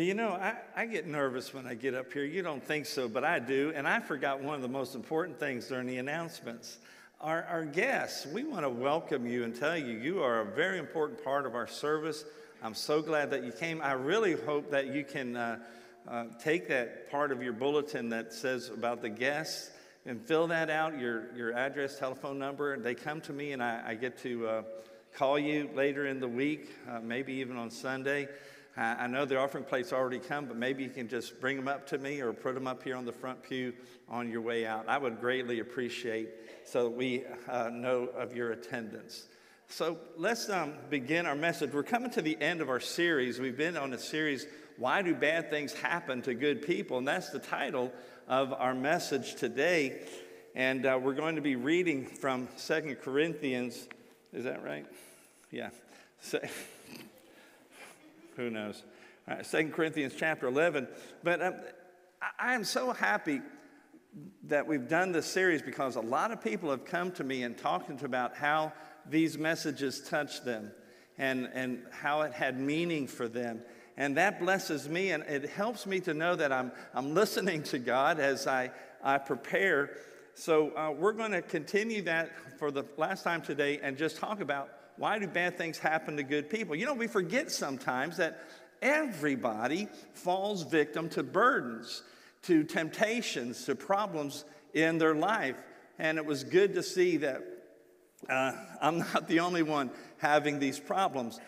Well, you know, I, I get nervous when I get up here. You don't think so, but I do. And I forgot one of the most important things during the announcements. Our, our guests, we want to welcome you and tell you you are a very important part of our service. I'm so glad that you came. I really hope that you can uh, uh, take that part of your bulletin that says about the guests and fill that out, your, your address, telephone number. They come to me, and I, I get to uh, call you later in the week, uh, maybe even on Sunday. I know the offering plate's already come, but maybe you can just bring them up to me or put them up here on the front pew on your way out. I would greatly appreciate so that we uh, know of your attendance. So let's um, begin our message. We're coming to the end of our series. We've been on a series, Why Do Bad Things Happen to Good People? And that's the title of our message today. And uh, we're going to be reading from Second Corinthians. Is that right? Yeah. So, who knows? Right, 2 Corinthians chapter 11. But um, I am so happy that we've done this series because a lot of people have come to me and talked about how these messages touched them and, and how it had meaning for them. And that blesses me and it helps me to know that I'm, I'm listening to God as I, I prepare. So uh, we're going to continue that for the last time today and just talk about why do bad things happen to good people? You know, we forget sometimes that everybody falls victim to burdens, to temptations, to problems in their life. And it was good to see that uh, I'm not the only one having these problems.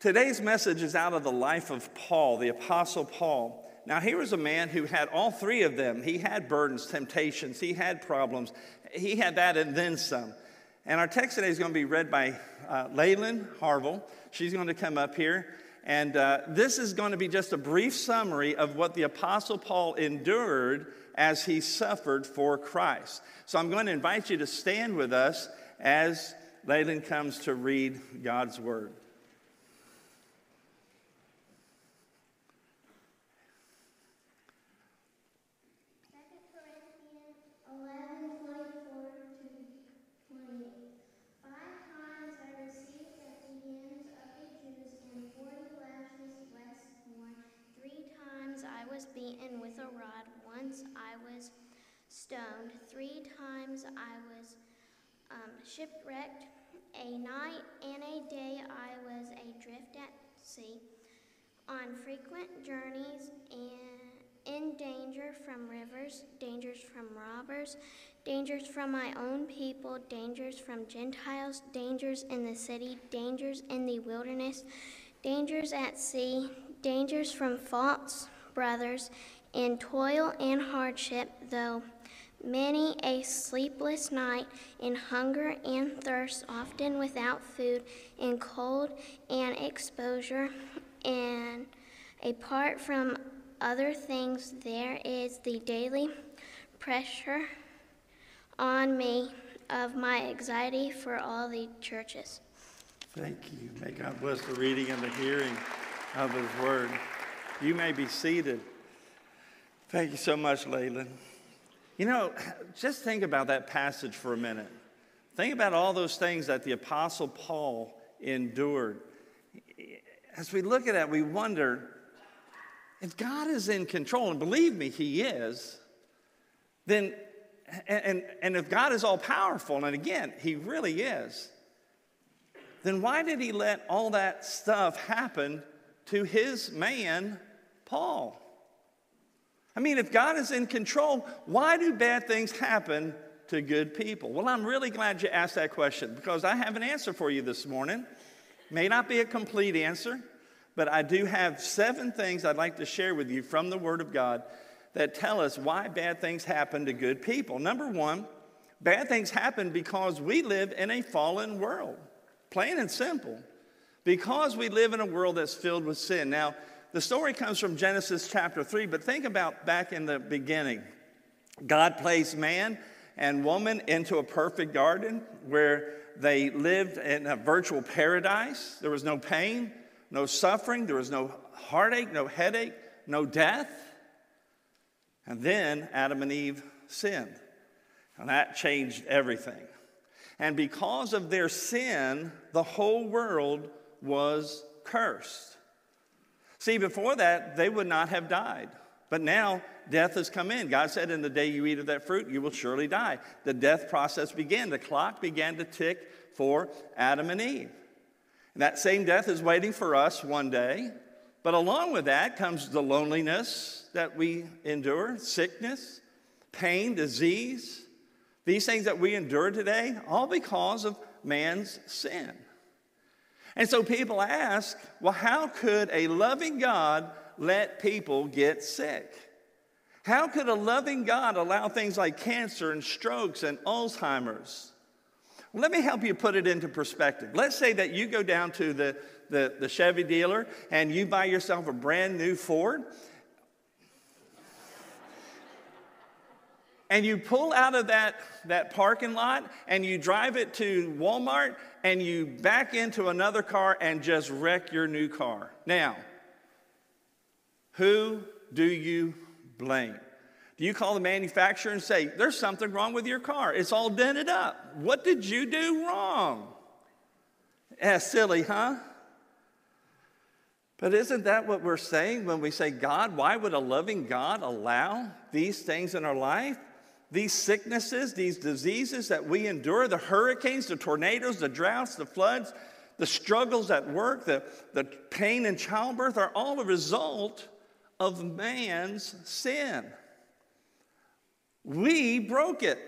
Today's message is out of the life of Paul, the Apostle Paul. Now, here was a man who had all three of them. He had burdens, temptations, he had problems, he had that and then some. And our text today is going to be read by uh, Leyland Harville. She's going to come up here. And uh, this is going to be just a brief summary of what the Apostle Paul endured as he suffered for Christ. So I'm going to invite you to stand with us as Leyland comes to read God's Word. Beaten with a rod. Once I was stoned. Three times I was um, shipwrecked. A night and a day I was adrift at sea, on frequent journeys and in danger from rivers, dangers from robbers, dangers from my own people, dangers from Gentiles, dangers in the city, dangers in the wilderness, dangers at sea, dangers from false brothers, in toil and hardship, though many a sleepless night, in hunger and thirst, often without food, in cold and exposure, and apart from other things, there is the daily pressure on me of my anxiety for all the churches. Thank you. May God bless the reading and the hearing of His word. You may be seated. Thank you so much, Leyland. You know, just think about that passage for a minute. Think about all those things that the Apostle Paul endured. As we look at that, we wonder if God is in control, and believe me, He is, then, and, and if God is all powerful, and again, He really is, then why did He let all that stuff happen to His man, Paul. I mean, if God is in control, why do bad things happen to good people? Well, I'm really glad you asked that question because I have an answer for you this morning. May not be a complete answer, but I do have seven things I'd like to share with you from the Word of God that tell us why bad things happen to good people. Number one, bad things happen because we live in a fallen world, plain and simple. Because we live in a world that's filled with sin. Now, the story comes from Genesis chapter 3, but think about back in the beginning. God placed man and woman into a perfect garden where they lived in a virtual paradise. There was no pain, no suffering, there was no heartache, no headache, no death. And then Adam and Eve sinned, and that changed everything. And because of their sin, the whole world was cursed. See, before that, they would not have died. But now death has come in. God said, In the day you eat of that fruit, you will surely die. The death process began. The clock began to tick for Adam and Eve. And that same death is waiting for us one day. But along with that comes the loneliness that we endure, sickness, pain, disease. These things that we endure today, all because of man's sin. And so people ask, well, how could a loving God let people get sick? How could a loving God allow things like cancer and strokes and Alzheimer's? Let me help you put it into perspective. Let's say that you go down to the, the, the Chevy dealer and you buy yourself a brand new Ford. And you pull out of that, that parking lot and you drive it to Walmart and you back into another car and just wreck your new car. Now, who do you blame? Do you call the manufacturer and say, There's something wrong with your car? It's all dented up. What did you do wrong? Yeah, silly, huh? But isn't that what we're saying when we say, God, why would a loving God allow these things in our life? These sicknesses, these diseases that we endure, the hurricanes, the tornadoes, the droughts, the floods, the struggles at work, the, the pain in childbirth are all a result of man's sin. We broke it.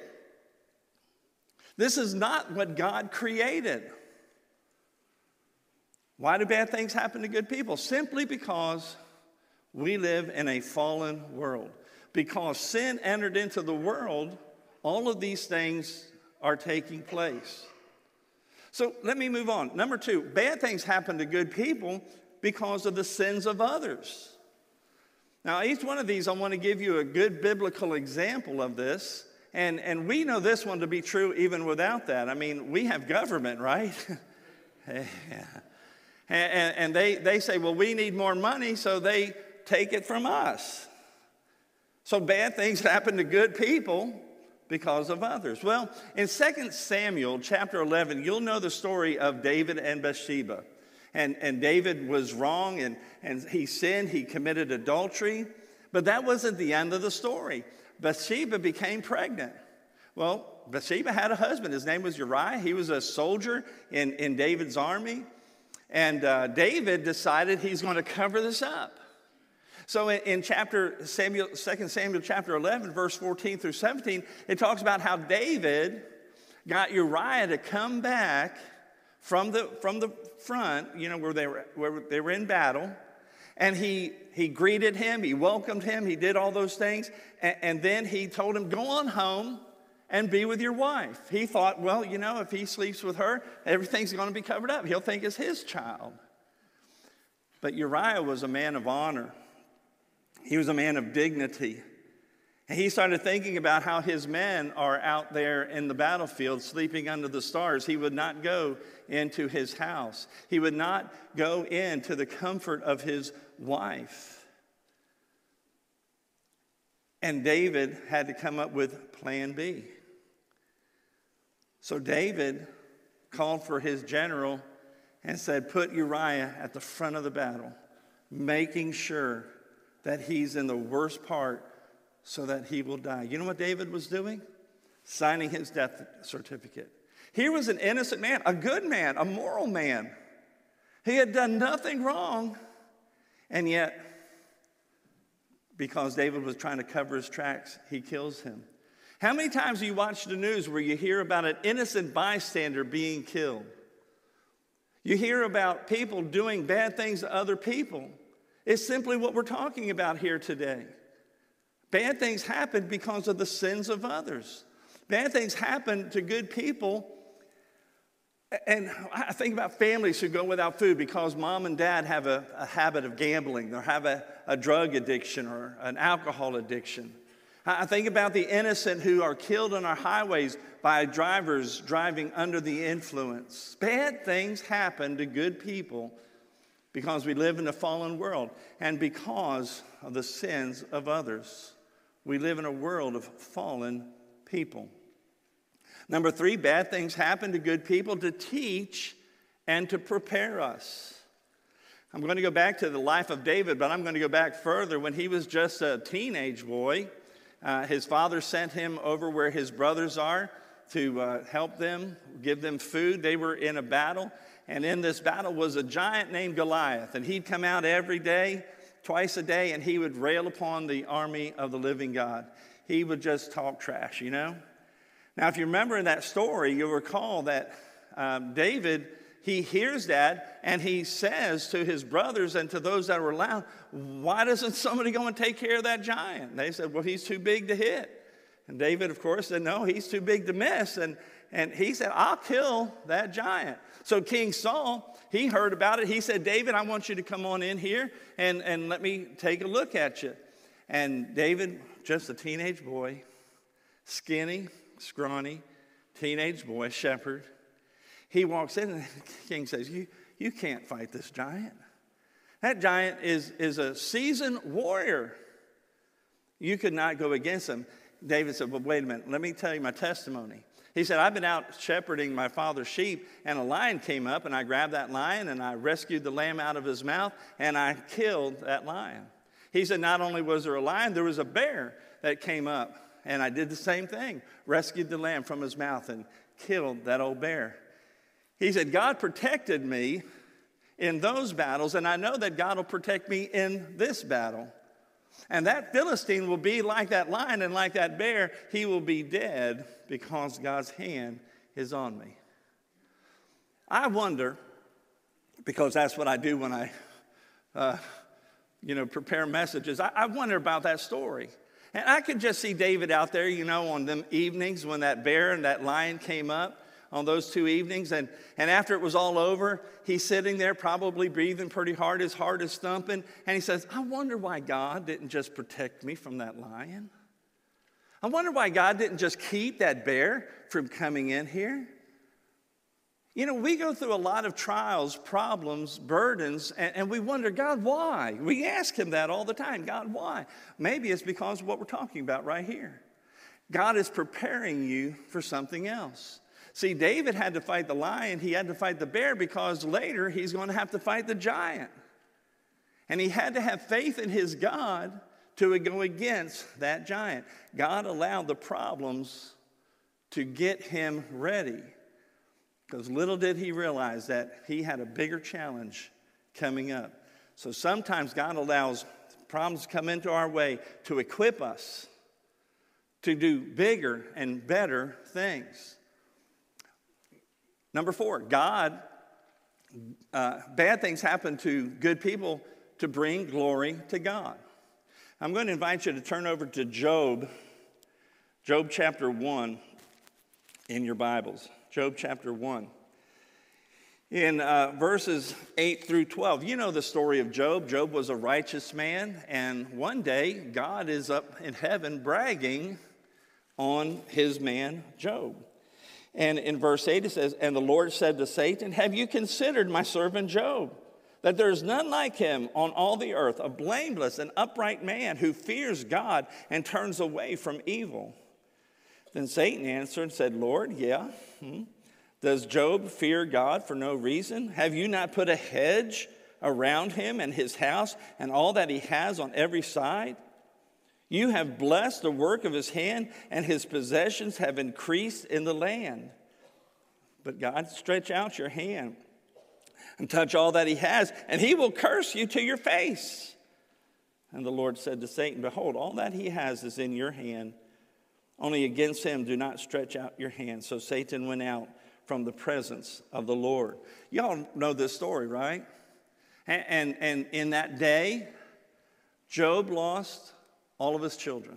This is not what God created. Why do bad things happen to good people? Simply because we live in a fallen world. Because sin entered into the world, all of these things are taking place. So let me move on. Number two, bad things happen to good people because of the sins of others. Now, each one of these, I want to give you a good biblical example of this. And, and we know this one to be true even without that. I mean, we have government, right? yeah. And, and they, they say, well, we need more money, so they take it from us. So bad things happen to good people because of others. Well, in 2 Samuel chapter 11, you'll know the story of David and Bathsheba and, and David was wrong and, and he sinned, he committed adultery. But that wasn't the end of the story. Bathsheba became pregnant. Well, Bathsheba had a husband. His name was Uriah. He was a soldier in, in David's army. And uh, David decided he's going to cover this up. So in, in chapter Samuel, 2 Samuel chapter 11, verse 14 through 17, it talks about how David got Uriah to come back from the, from the front, you know, where they were, where they were in battle. And he, he greeted him, he welcomed him, he did all those things. And, and then he told him, Go on home and be with your wife. He thought, well, you know, if he sleeps with her, everything's going to be covered up. He'll think it's his child. But Uriah was a man of honor, he was a man of dignity. And he started thinking about how his men are out there in the battlefield sleeping under the stars. He would not go into his house, he would not go into the comfort of his wife. And David had to come up with plan B. So David called for his general and said, Put Uriah at the front of the battle, making sure that he's in the worst part so that he will die. You know what David was doing? Signing his death certificate. Here was an innocent man, a good man, a moral man. He had done nothing wrong, and yet, because David was trying to cover his tracks, he kills him. How many times do you watch the news where you hear about an innocent bystander being killed? You hear about people doing bad things to other people. It's simply what we're talking about here today. Bad things happen because of the sins of others. Bad things happen to good people. And I think about families who go without food because mom and dad have a, a habit of gambling or have a, a drug addiction or an alcohol addiction. I think about the innocent who are killed on our highways by drivers driving under the influence. Bad things happen to good people because we live in a fallen world and because of the sins of others. We live in a world of fallen people. Number three, bad things happen to good people to teach and to prepare us. I'm going to go back to the life of David, but I'm going to go back further. When he was just a teenage boy, uh, his father sent him over where his brothers are to uh, help them, give them food. They were in a battle, and in this battle was a giant named Goliath, and he'd come out every day, twice a day, and he would rail upon the army of the living God. He would just talk trash, you know? Now, if you remember in that story, you'll recall that um, David he hears that and he says to his brothers and to those that were around, Why doesn't somebody go and take care of that giant? And they said, Well, he's too big to hit. And David, of course, said, No, he's too big to miss. And, and he said, I'll kill that giant. So King Saul, he heard about it. He said, David, I want you to come on in here and, and let me take a look at you. And David, just a teenage boy, skinny, scrawny, teenage boy, shepherd, he walks in, and the king says, You, you can't fight this giant. That giant is, is a seasoned warrior. You could not go against him. David said, Well, wait a minute, let me tell you my testimony. He said, I've been out shepherding my father's sheep, and a lion came up, and I grabbed that lion, and I rescued the lamb out of his mouth, and I killed that lion. He said, Not only was there a lion, there was a bear that came up, and I did the same thing rescued the lamb from his mouth and killed that old bear. He said, God protected me in those battles, and I know that God will protect me in this battle. And that Philistine will be like that lion and like that bear. He will be dead because God's hand is on me. I wonder, because that's what I do when I, uh, you know, prepare messages. I, I wonder about that story. And I could just see David out there, you know, on them evenings when that bear and that lion came up on those two evenings. And, and after it was all over, he's sitting there, probably breathing pretty hard. His heart is thumping. And he says, I wonder why God didn't just protect me from that lion. I wonder why God didn't just keep that bear from coming in here. You know, we go through a lot of trials, problems, burdens, and, and, we wonder, God, why? We ask Him that all the time God, why? Maybe it's because of what we're talking about right here. God is preparing you for something else. See, David had to fight the lion, he had to fight the bear because later he's going to have to fight the giant. And he had to have faith in his God to go against that giant. God allowed the problems to get him ready because little did he realize that he had a bigger challenge coming up. So sometimes God allows problems to come into our way to equip us to do bigger and better things. Number four, God, uh, bad things happen to good people to bring glory to God. I'm going to invite you to turn over to Job, Job chapter 1 in your Bibles. Job chapter 1. In uh, verses 8 through 12, you know the story of Job. Job was a righteous man, and one day God is up in heaven bragging on his man Job. And in verse 8 it says, And the Lord said to Satan, Have you considered my servant Job? That there is none like him on all the earth, a blameless and upright man who fears God and turns away from evil. Then Satan answered and said, Lord, yeah. Hmm? Does Job fear God for no reason? Have you not put a hedge around him and his house and all that he has on every side? You have blessed the work of his hand, and his possessions have increased in the land. But God, stretch out your hand and touch all that he has, and he will curse you to your face. And the Lord said to Satan, Behold, all that he has is in your hand. Only against him do not stretch out your hand. So Satan went out from the presence of the Lord. Y'all know this story, right? And, and, and in that day, Job lost all of his children.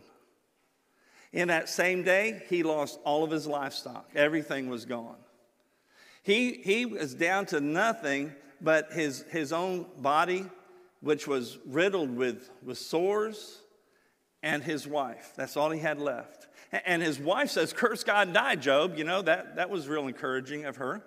In that same day, he lost all of his livestock. Everything was gone. He, he was down to nothing but his, his own body, which was riddled with, with sores, and his wife. That's all he had left. And his wife says, Curse God and die, Job. You know, that, that was real encouraging of her.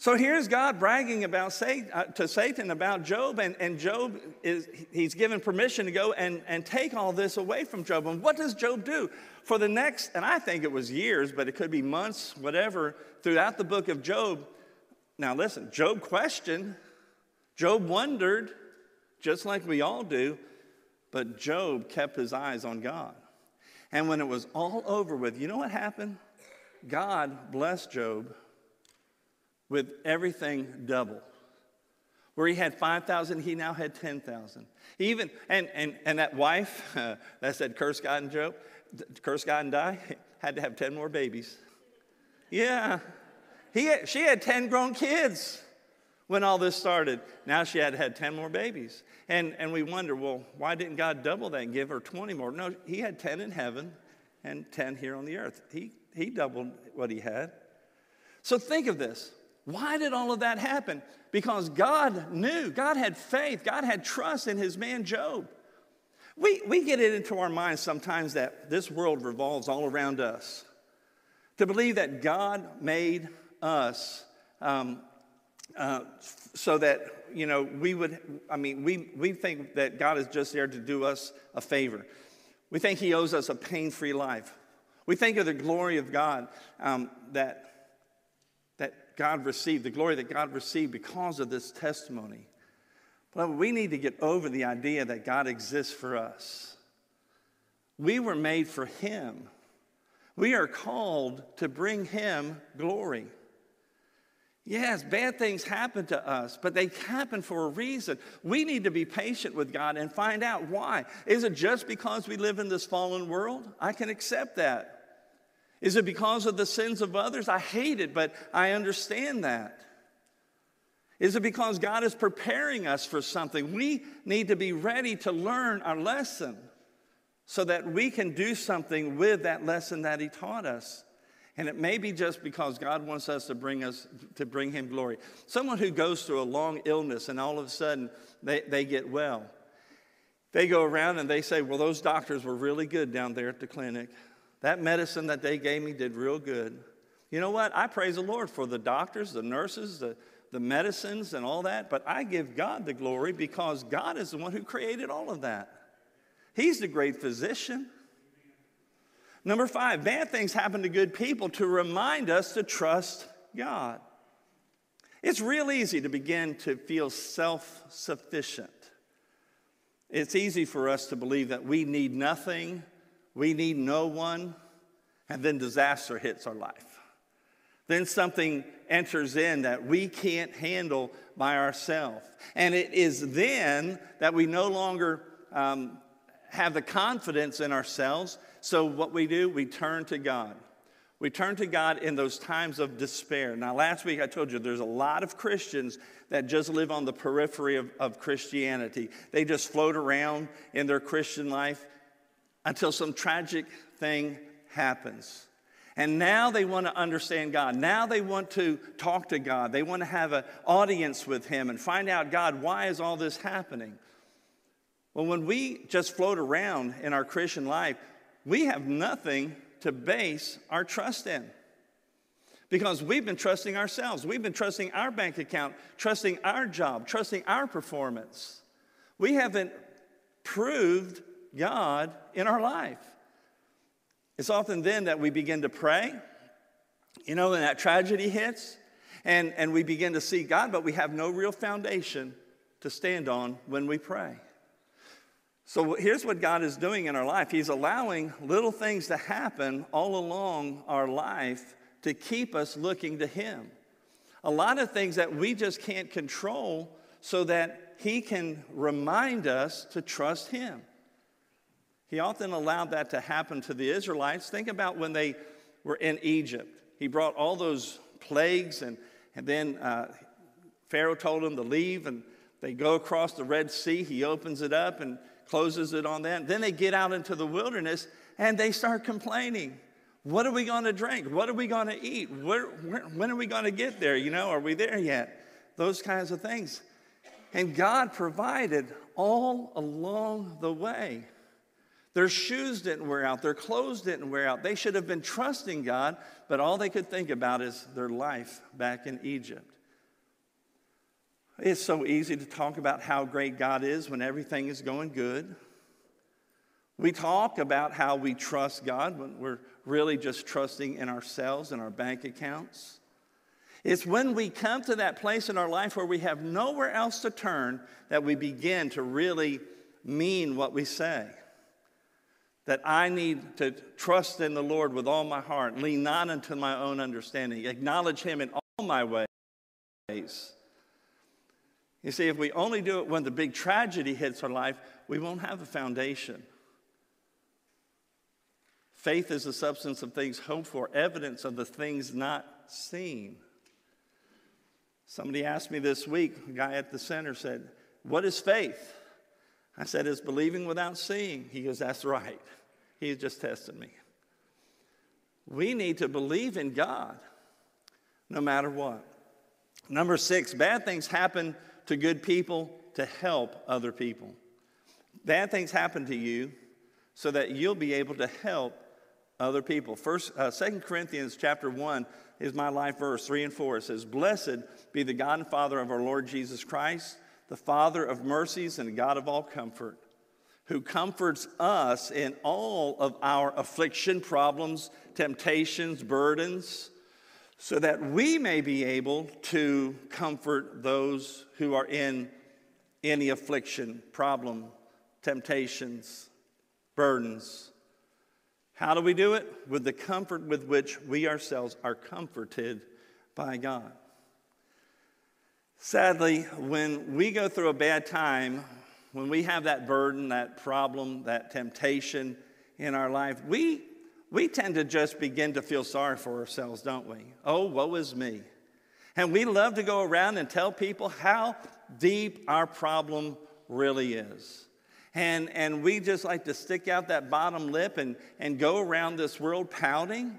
So here's God bragging about uh, to Satan about Job, and, and Job is he's given permission to go and, and take all this away from Job. And what does Job do? For the next, and I think it was years, but it could be months, whatever, throughout the book of Job. Now listen, Job questioned Job wondered, just like we all do, but Job kept his eyes on God. And when it was all over with, you know what happened? God blessed Job with everything double. Where he had 5,000, he now had 10,000. Even, and, and, and that wife uh, that said, curse God and Job, curse God and die, had to have 10 more babies. Yeah. He had, she had 10 grown kids when all this started. Now she had had 10 more babies. And, and we wonder, well, why didn't God double that and give her 20 more? No, he had 10 in heaven and 10 here on the earth. He, he doubled what he had. So think of this. Why did all of that happen? Because God knew, God had faith, God had trust in his man Job. We, we get it into our minds sometimes that this world revolves all around us. To believe that God made us um, uh, so that, you know, we would, I mean, we, we think that God is just there to do us a favor. We think He owes us a pain free life. We think of the glory of God um, that, that God received, the glory that God received because of this testimony. But we need to get over the idea that God exists for us. We were made for Him. We are called to bring Him glory. Yes, bad things happen to us, but they happen for a reason. We need to be patient with God and find out why. Is it just because we live in this fallen world? I can accept that. Is it because of the sins of others? I hate it, but I understand that. Is it because God is preparing us for something? We need to be ready to learn our lesson so that we can do something with that lesson that He taught us. And it may be just because God wants us to bring us to bring him glory. Someone who goes through a long illness and all of a sudden they, they get well. They go around and they say, Well, those doctors were really good down there at the clinic. That medicine that they gave me did real good. You know what? I praise the Lord for the doctors, the nurses, the, the medicines, and all that, but I give God the glory because God is the one who created all of that. He's the great physician. Number five, bad things happen to good people to remind us to trust God. It's real easy to begin to feel self sufficient. It's easy for us to believe that we need nothing, we need no one, and then disaster hits our life. Then something enters in that we can't handle by ourselves. And it is then that we no longer um, have the confidence in ourselves so, what we do, we turn to God. We turn to God in those times of despair. Now, last week I told you there's a lot of Christians that just live on the periphery of, of Christianity. They just float around in their Christian life until some tragic thing happens. And now they want to understand God. Now they want to talk to God. They want to have an audience with Him and find out, God, why is all this happening? Well, when we just float around in our Christian life, we have nothing to base our trust in. Because we've been trusting ourselves. We've been trusting our bank account, trusting our job, trusting our performance. We haven't proved God in our life. It's often then that we begin to pray, you know, when that tragedy hits, and, and we begin to see God, but we have no real foundation to stand on when we pray. So here's what God is doing in our life He's allowing little things to happen all along our life to keep us looking to Him. A lot of things that we just can't control so that He can remind us to trust Him. He often allowed that to happen to the Israelites. Think about when they were in Egypt. He brought all those plagues, and, and then uh, Pharaoh told them to leave, and they go across the Red Sea. He opens it up, and closes it on them. Then they get out into the wilderness and they start complaining. What are we going to drink? What are we going to eat? Where, where, when are we going to get there? You know, are we there yet? Those kinds of things. And God provided all along the way. Their shoes didn't wear out, their clothes didn't wear out. They should have been trusting God, but all they could think about is their life back in Egypt. It's so easy to talk about how great God is when everything is going good. We talk about how we trust God when we're really just trusting in ourselves and our bank accounts. It's when we come to that place in our life where we have nowhere else to turn that we begin to really mean what we say. That I need to trust in the Lord with all my heart, lean not unto my own understanding, acknowledge Him in all my ways. You see, if we only do it when the big tragedy hits our life, we won't have a foundation. Faith is the substance of things hoped for, evidence of the things not seen. Somebody asked me this week, a guy at the center said, What is faith? I said, It's believing without seeing. He goes, That's right. He's just testing me. We need to believe in God no matter what. Number six, bad things happen to good people to help other people. Bad things happen to you so that you'll be able to help other people. First, uh, 2 Corinthians chapter 1 is my life verse, 3 and 4. It says, Blessed be the God and Father of our Lord Jesus Christ, the Father of mercies and God of all comfort, who comforts us in all of our affliction, problems, temptations, burdens, so that we may be able to comfort those who are in any affliction, problem, temptations, burdens. How do we do it? With the comfort with which we ourselves are comforted by God. Sadly, when we go through a bad time, when we have that burden, that problem, that temptation in our life, we we tend to just begin to feel sorry for ourselves, don't we? Oh, woe is me. And we love to go around and tell people how deep our problem really is. And, and we just like to stick out that bottom lip and, and go around this world pouting.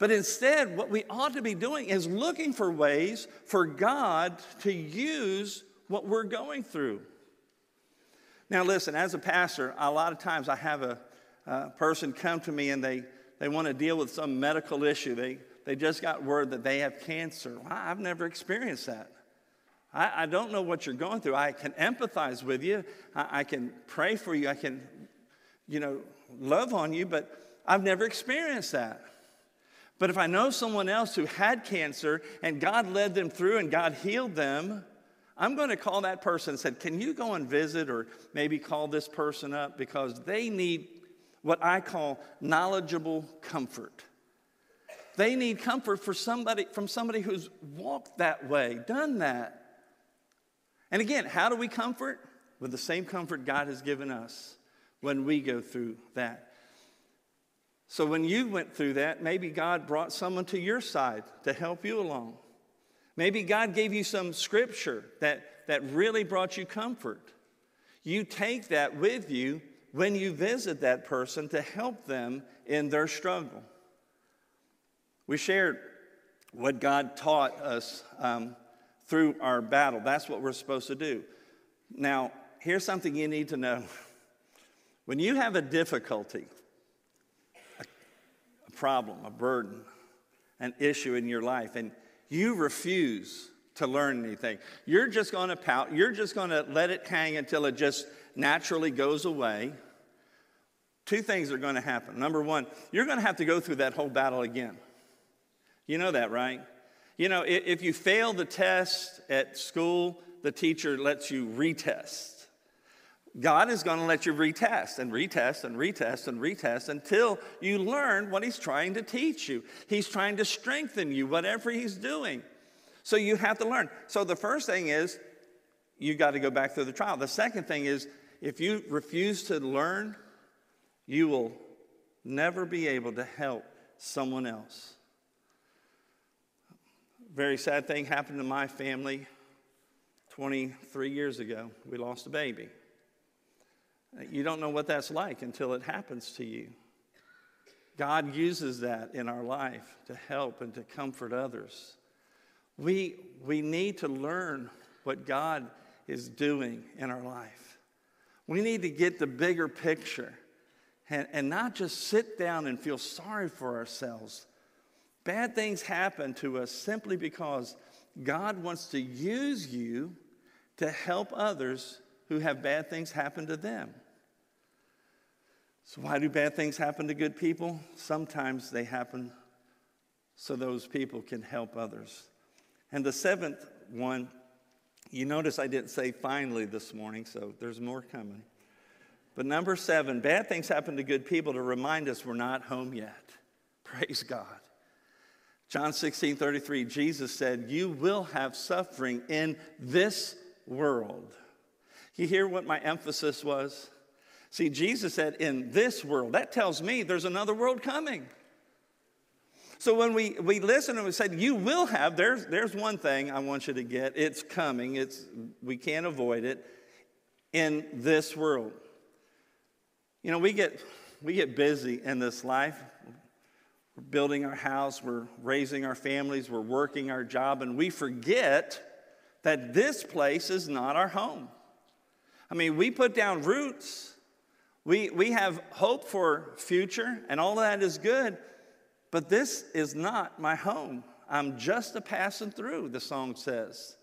But instead, what we ought to be doing is looking for ways for God to use what we're going through. Now, listen, as a pastor, a lot of times I have a, uh, person come to me and they, they want to deal with some medical issue. They, they just got word that they have cancer. I've never experienced that. I, I don't know what you're going through. I can empathize with you. I, I can pray for you. I can, you know, love on you, but I've never experienced that. But if I know someone else who had cancer and God led them through and God healed them, I'm going to call that person and said, "Can you go and visit or maybe call this person up because they need what I call knowledgeable comfort. They need comfort for somebody, from somebody who's walked that way, done that. And again, how do we comfort? With the same comfort God has given us when we go through that. So when you went through that, maybe God brought someone to your side to help you along. Maybe God gave you some scripture that, that really brought you comfort. You take that with you when you visit that person to help them in their struggle. We shared what God taught us um, through our battle. That's what we're supposed to do. Now, here's something you need to know. When you have a difficulty, problem, a burden, an issue in your life, and you refuse to learn anything, you're just going to pout, you're just going to let it hang until it just naturally goes away, two things are going to happen. Number one, you're going to have to go through that whole battle again. You know that, right? You know, if you fail the test at school, the teacher lets you retest. God is going to let you retest and retest and retest and retest until you learn what He's trying to teach you. He's trying to strengthen you, whatever He's doing. So you have to learn. So the first thing is you got to go back through the trial. The second thing is if you refuse to learn, you will never be able to help someone else. Very sad thing happened to my family 23 years ago. We lost a baby. You don't know what that's like until it happens to you. God uses that in our life to help and to comfort others. We, we need to learn what God is doing in our life. We need to get the bigger picture and, and not just sit down and feel sorry for ourselves. Bad things happen to us simply because God wants to use you to help others who have bad things happen to them. So, why do bad things happen to good people? Sometimes they happen so those people can help others. And the seventh one, you notice I didn't say finally this morning, so there's more coming. But number seven, bad things happen to good people to remind us we're not home yet. Praise God. John 16, 33, Jesus said, You will have suffering in this world. You hear what my emphasis was? See, Jesus said, In this world. That tells me there's another world coming. So when we, we listen and we say, You will have, there's, there's one thing I want you to get. It's coming, it's, we can't avoid it in this world. You know, we get, we get busy in this life. We're building our house, we're raising our families, we're working our job, and we forget that this place is not our home. I mean, we put down roots, we, we have hope for future, and all that is good, but this is not my home. I'm just a passing through, the song says.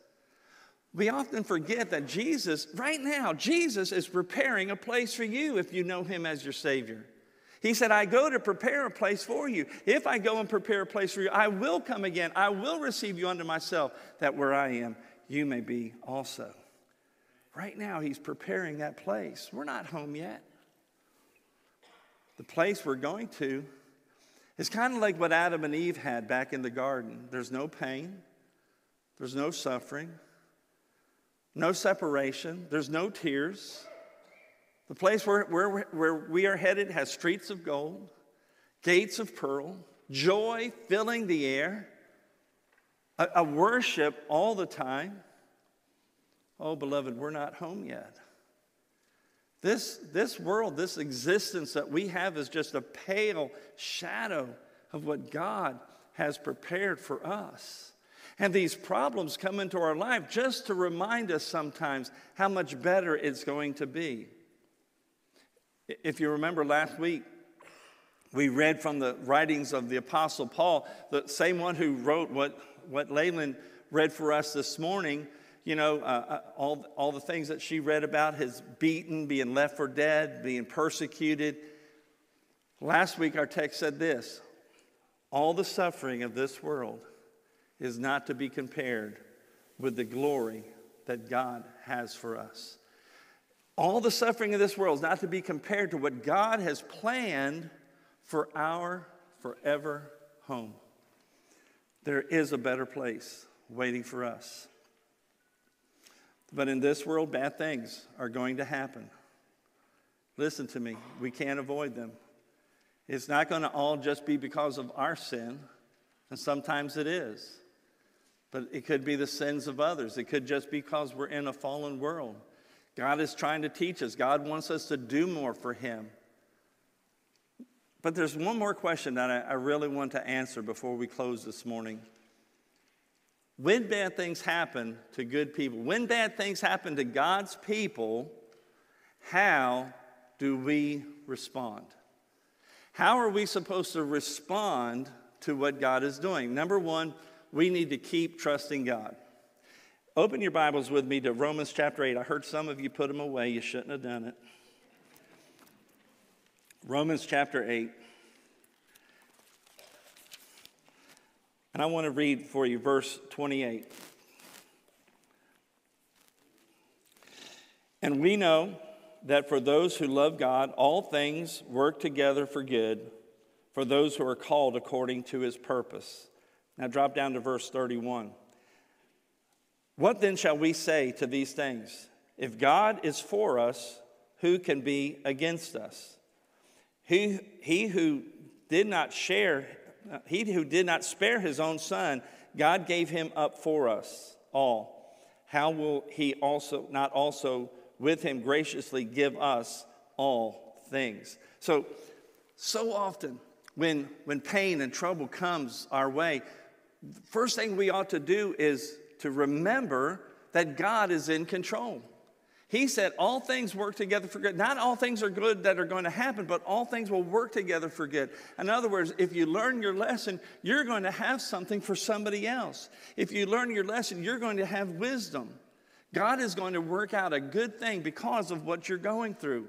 We often forget that Jesus, right now, Jesus is preparing a place for you if you know him as your Savior. He said, I go to prepare a place for you. If I go and prepare a place for you, I will come again. I will receive you unto myself, that where I am, you may be also. Right now, He's preparing that place. We're not home yet. The place we're going to is kind of like what Adam and Eve had back in the garden. There's no pain, there's no suffering, no separation, there's no tears. The place where, where, where we are headed has streets of gold, gates of pearl, joy filling the air, a, a worship all the time. Oh, beloved, we're not home yet. This, this world, this existence that we have is just a pale shadow of what God has prepared for us. And these problems come into our life just to remind us sometimes how much better it's going to be. If you remember last week, we read from the writings of the Apostle Paul, the same one who wrote what, what Leyland read for us this morning. You know, uh, uh, all, all the things that she read about his beaten, being left for dead, being persecuted. Last week, our text said this All the suffering of this world is not to be compared with the glory that God has for us. All the suffering of this world is not to be compared to what God has planned for our forever home. There is a better place waiting for us. But in this world, bad things are going to happen. Listen to me, we can't avoid them. It's not going to all just be because of our sin, and sometimes it is. But it could be the sins of others. It could just be because we're in a fallen world. God is trying to teach us. God wants us to do more for Him. But there's one more question that I, I really want to answer before we close this morning. When bad things happen to good people, when bad things happen to God's people, how do we respond? How are we supposed to respond to what God is doing? Number one, we need to keep trusting God. Open your Bibles with me to Romans chapter 8. I heard some of you put them away. You shouldn't have done it. Romans chapter 8. And I want to read for you verse 28. And we know that for those who love God, all things work together for good for those who are called according to his purpose. Now drop down to verse 31. What then shall we say to these things? If God is for us, who can be against us? He, he who did not share, he who did not spare his own son, God gave him up for us all. How will he also not also with him graciously give us all things? So, so often when, when pain and trouble comes our way, first thing we ought to do is to remember that God is in control. He said, All things work together for good. Not all things are good that are going to happen, but all things will work together for good. In other words, if you learn your lesson, you're going to have something for somebody else. If you learn your lesson, you're going to have wisdom. God is going to work out a good thing because of what you're going through.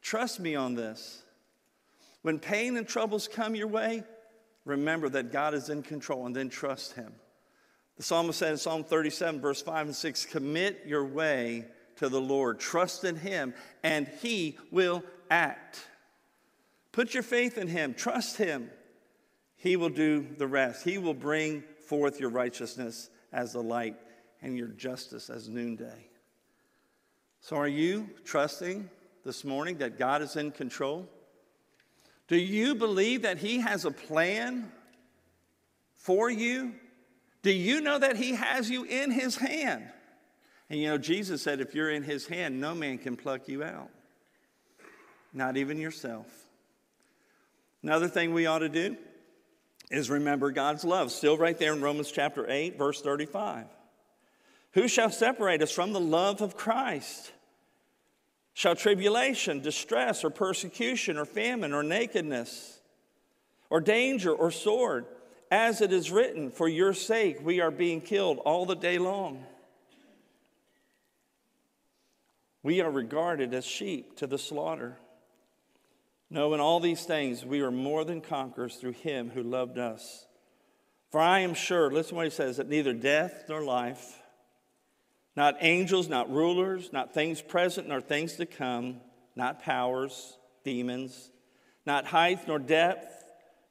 Trust me on this. When pain and troubles come your way, remember that God is in control and then trust Him. The psalmist said in Psalm 37, verse 5 and 6 Commit your way to the Lord, trust in Him, and He will act. Put your faith in Him, trust Him. He will do the rest. He will bring forth your righteousness as the light and your justice as noonday. So, are you trusting this morning that God is in control? Do you believe that He has a plan for you? Do you know that He has you in His hand? And you know, Jesus said, if you're in His hand, no man can pluck you out, not even yourself. Another thing we ought to do is remember God's love. Still, right there in Romans chapter 8, verse 35. Who shall separate us from the love of Christ? Shall tribulation, distress, or persecution, or famine, or nakedness, or danger, or sword? As it is written, For your sake we are being killed all the day long. We are regarded as sheep to the slaughter. No, in all these things we are more than conquerors through him who loved us. For I am sure, listen to what he says, that neither death nor life, not angels, not rulers, not things present nor things to come, not powers, demons, not height nor depth,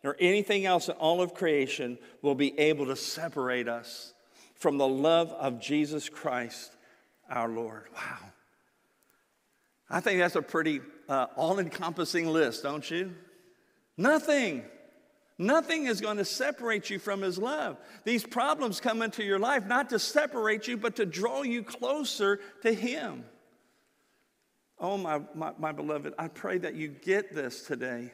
nor anything else in all of creation will be able to separate us from the love of Jesus Christ our Lord. Wow. I think that's a pretty uh, all encompassing list, don't you? Nothing. Nothing is going to separate you from His love. These problems come into your life not to separate you, but to draw you closer to Him. Oh, my, my, my beloved, I pray that you get this today.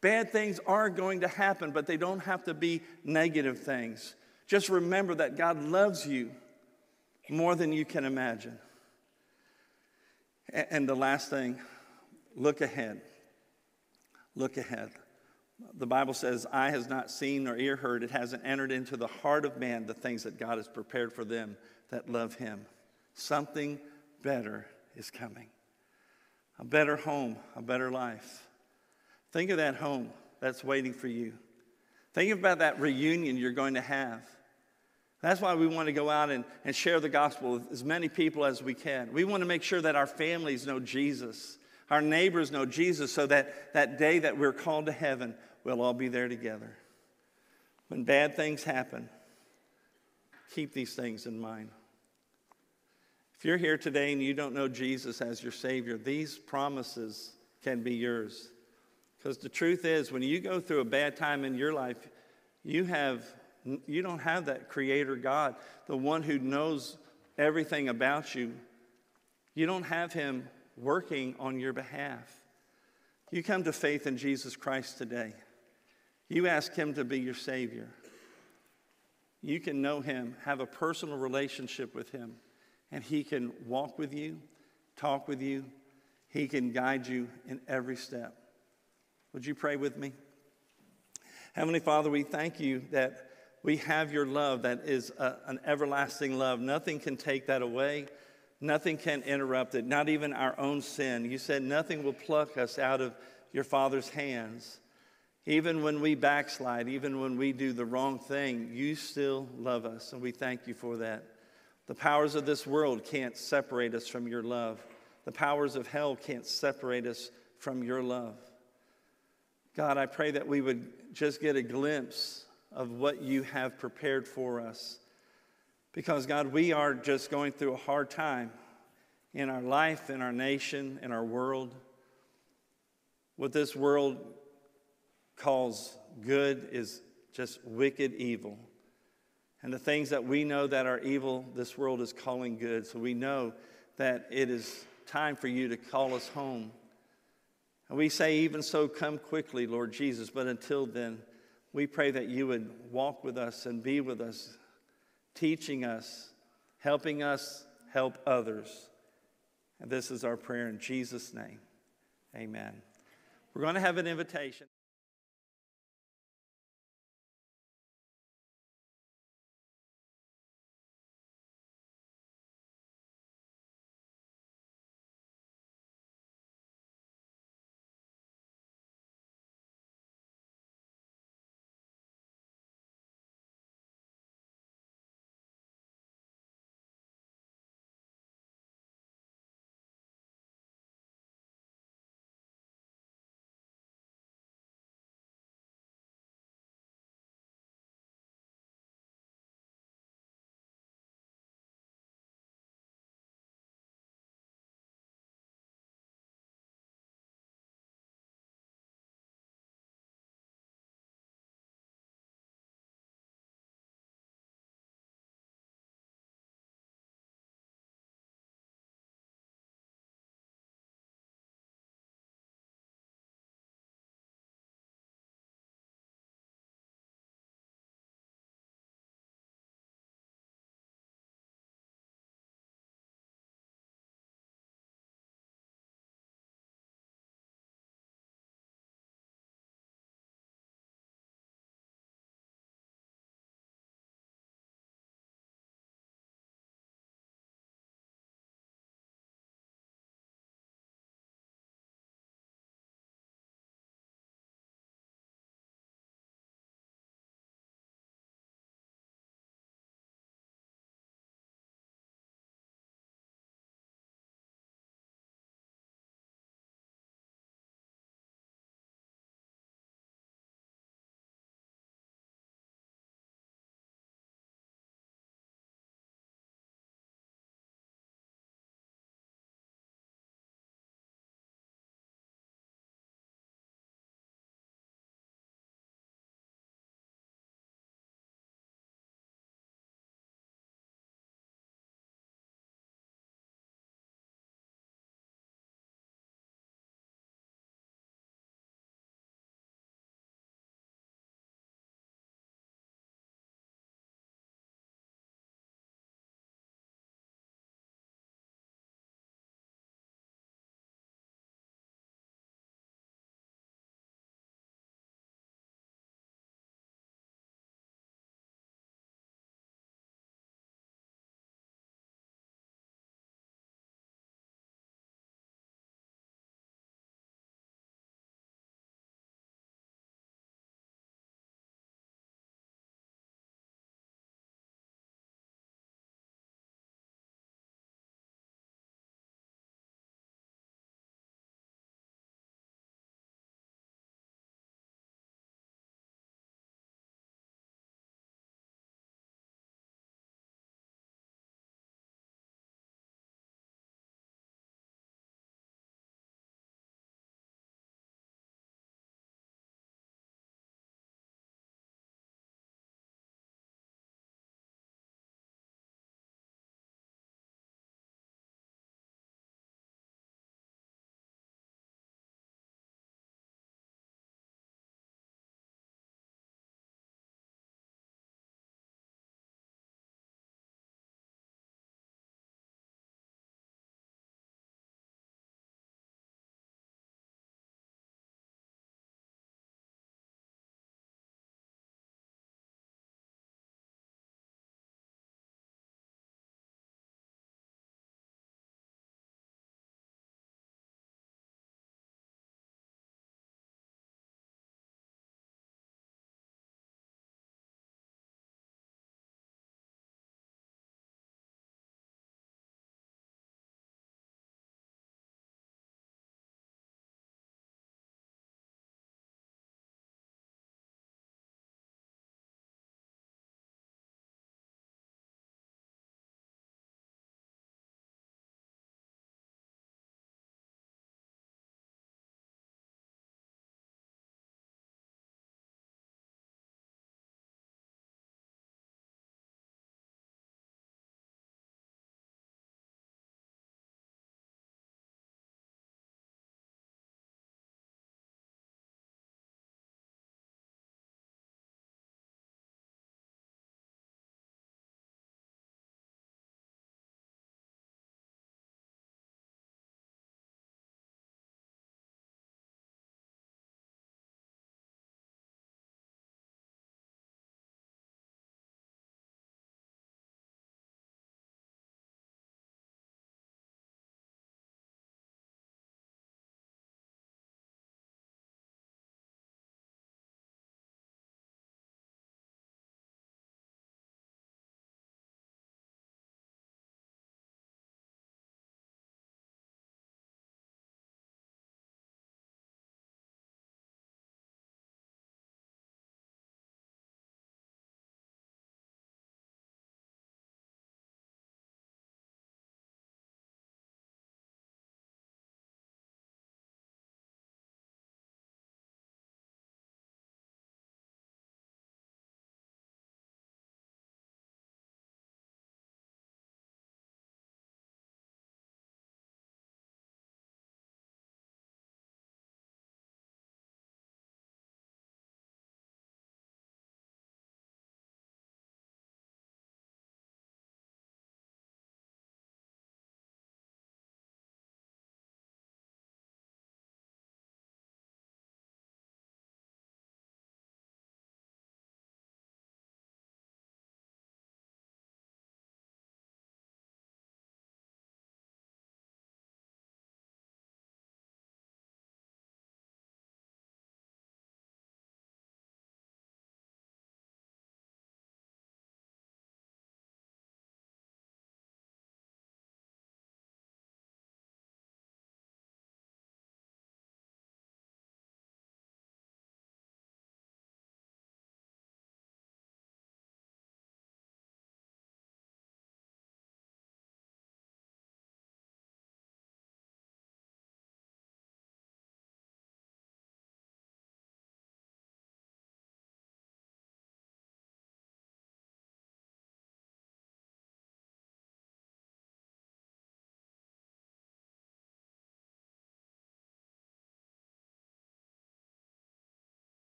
Bad things are going to happen, but they don't have to be negative things. Just remember that God loves you more than you can imagine. And the last thing, look ahead. Look ahead. The Bible says, Eye has not seen nor ear heard, it hasn't entered into the heart of man the things that God has prepared for them that love him. Something better is coming. A better home, a better life. Think of that home that's waiting for you. Think about that reunion you're going to have. That's why we want to go out and, and share the gospel with as many people as we can. We want to make sure that our families know Jesus, our neighbors know Jesus, so that that day that we're called to heaven, we'll all be there together. When bad things happen, keep these things in mind. If you're here today and you don't know Jesus as your Savior, these promises can be yours. Because the truth is, when you go through a bad time in your life, you have you don't have that creator God, the one who knows everything about you. You don't have him working on your behalf. You come to faith in Jesus Christ today. You ask him to be your Savior. You can know him, have a personal relationship with him, and he can walk with you, talk with you. He can guide you in every step. Would you pray with me? Heavenly Father, we thank you that we have your love that is a, an everlasting love. Nothing can take that away. Nothing can interrupt it, not even our own sin. You said nothing will pluck us out of your Father's hands. Even when we backslide, even when we do the wrong thing, you still love us, and we thank you for that. The powers of this world can't separate us from your love. The powers of hell can't separate us from your love. God, I pray that we would just get a glimpse of what you have prepared for us. Because, God, we are just going through a hard time in our life, in our nation, in our world. What this world calls good is just wicked evil. And the things that we know that are evil, this world is calling good. So we know that it is time for you to call us home. And we say, even so, come quickly, Lord Jesus. But until then, we pray that you would walk with us and be with us, teaching us, helping us help others. And this is our prayer in Jesus' name. Amen. We're going to have an invitation.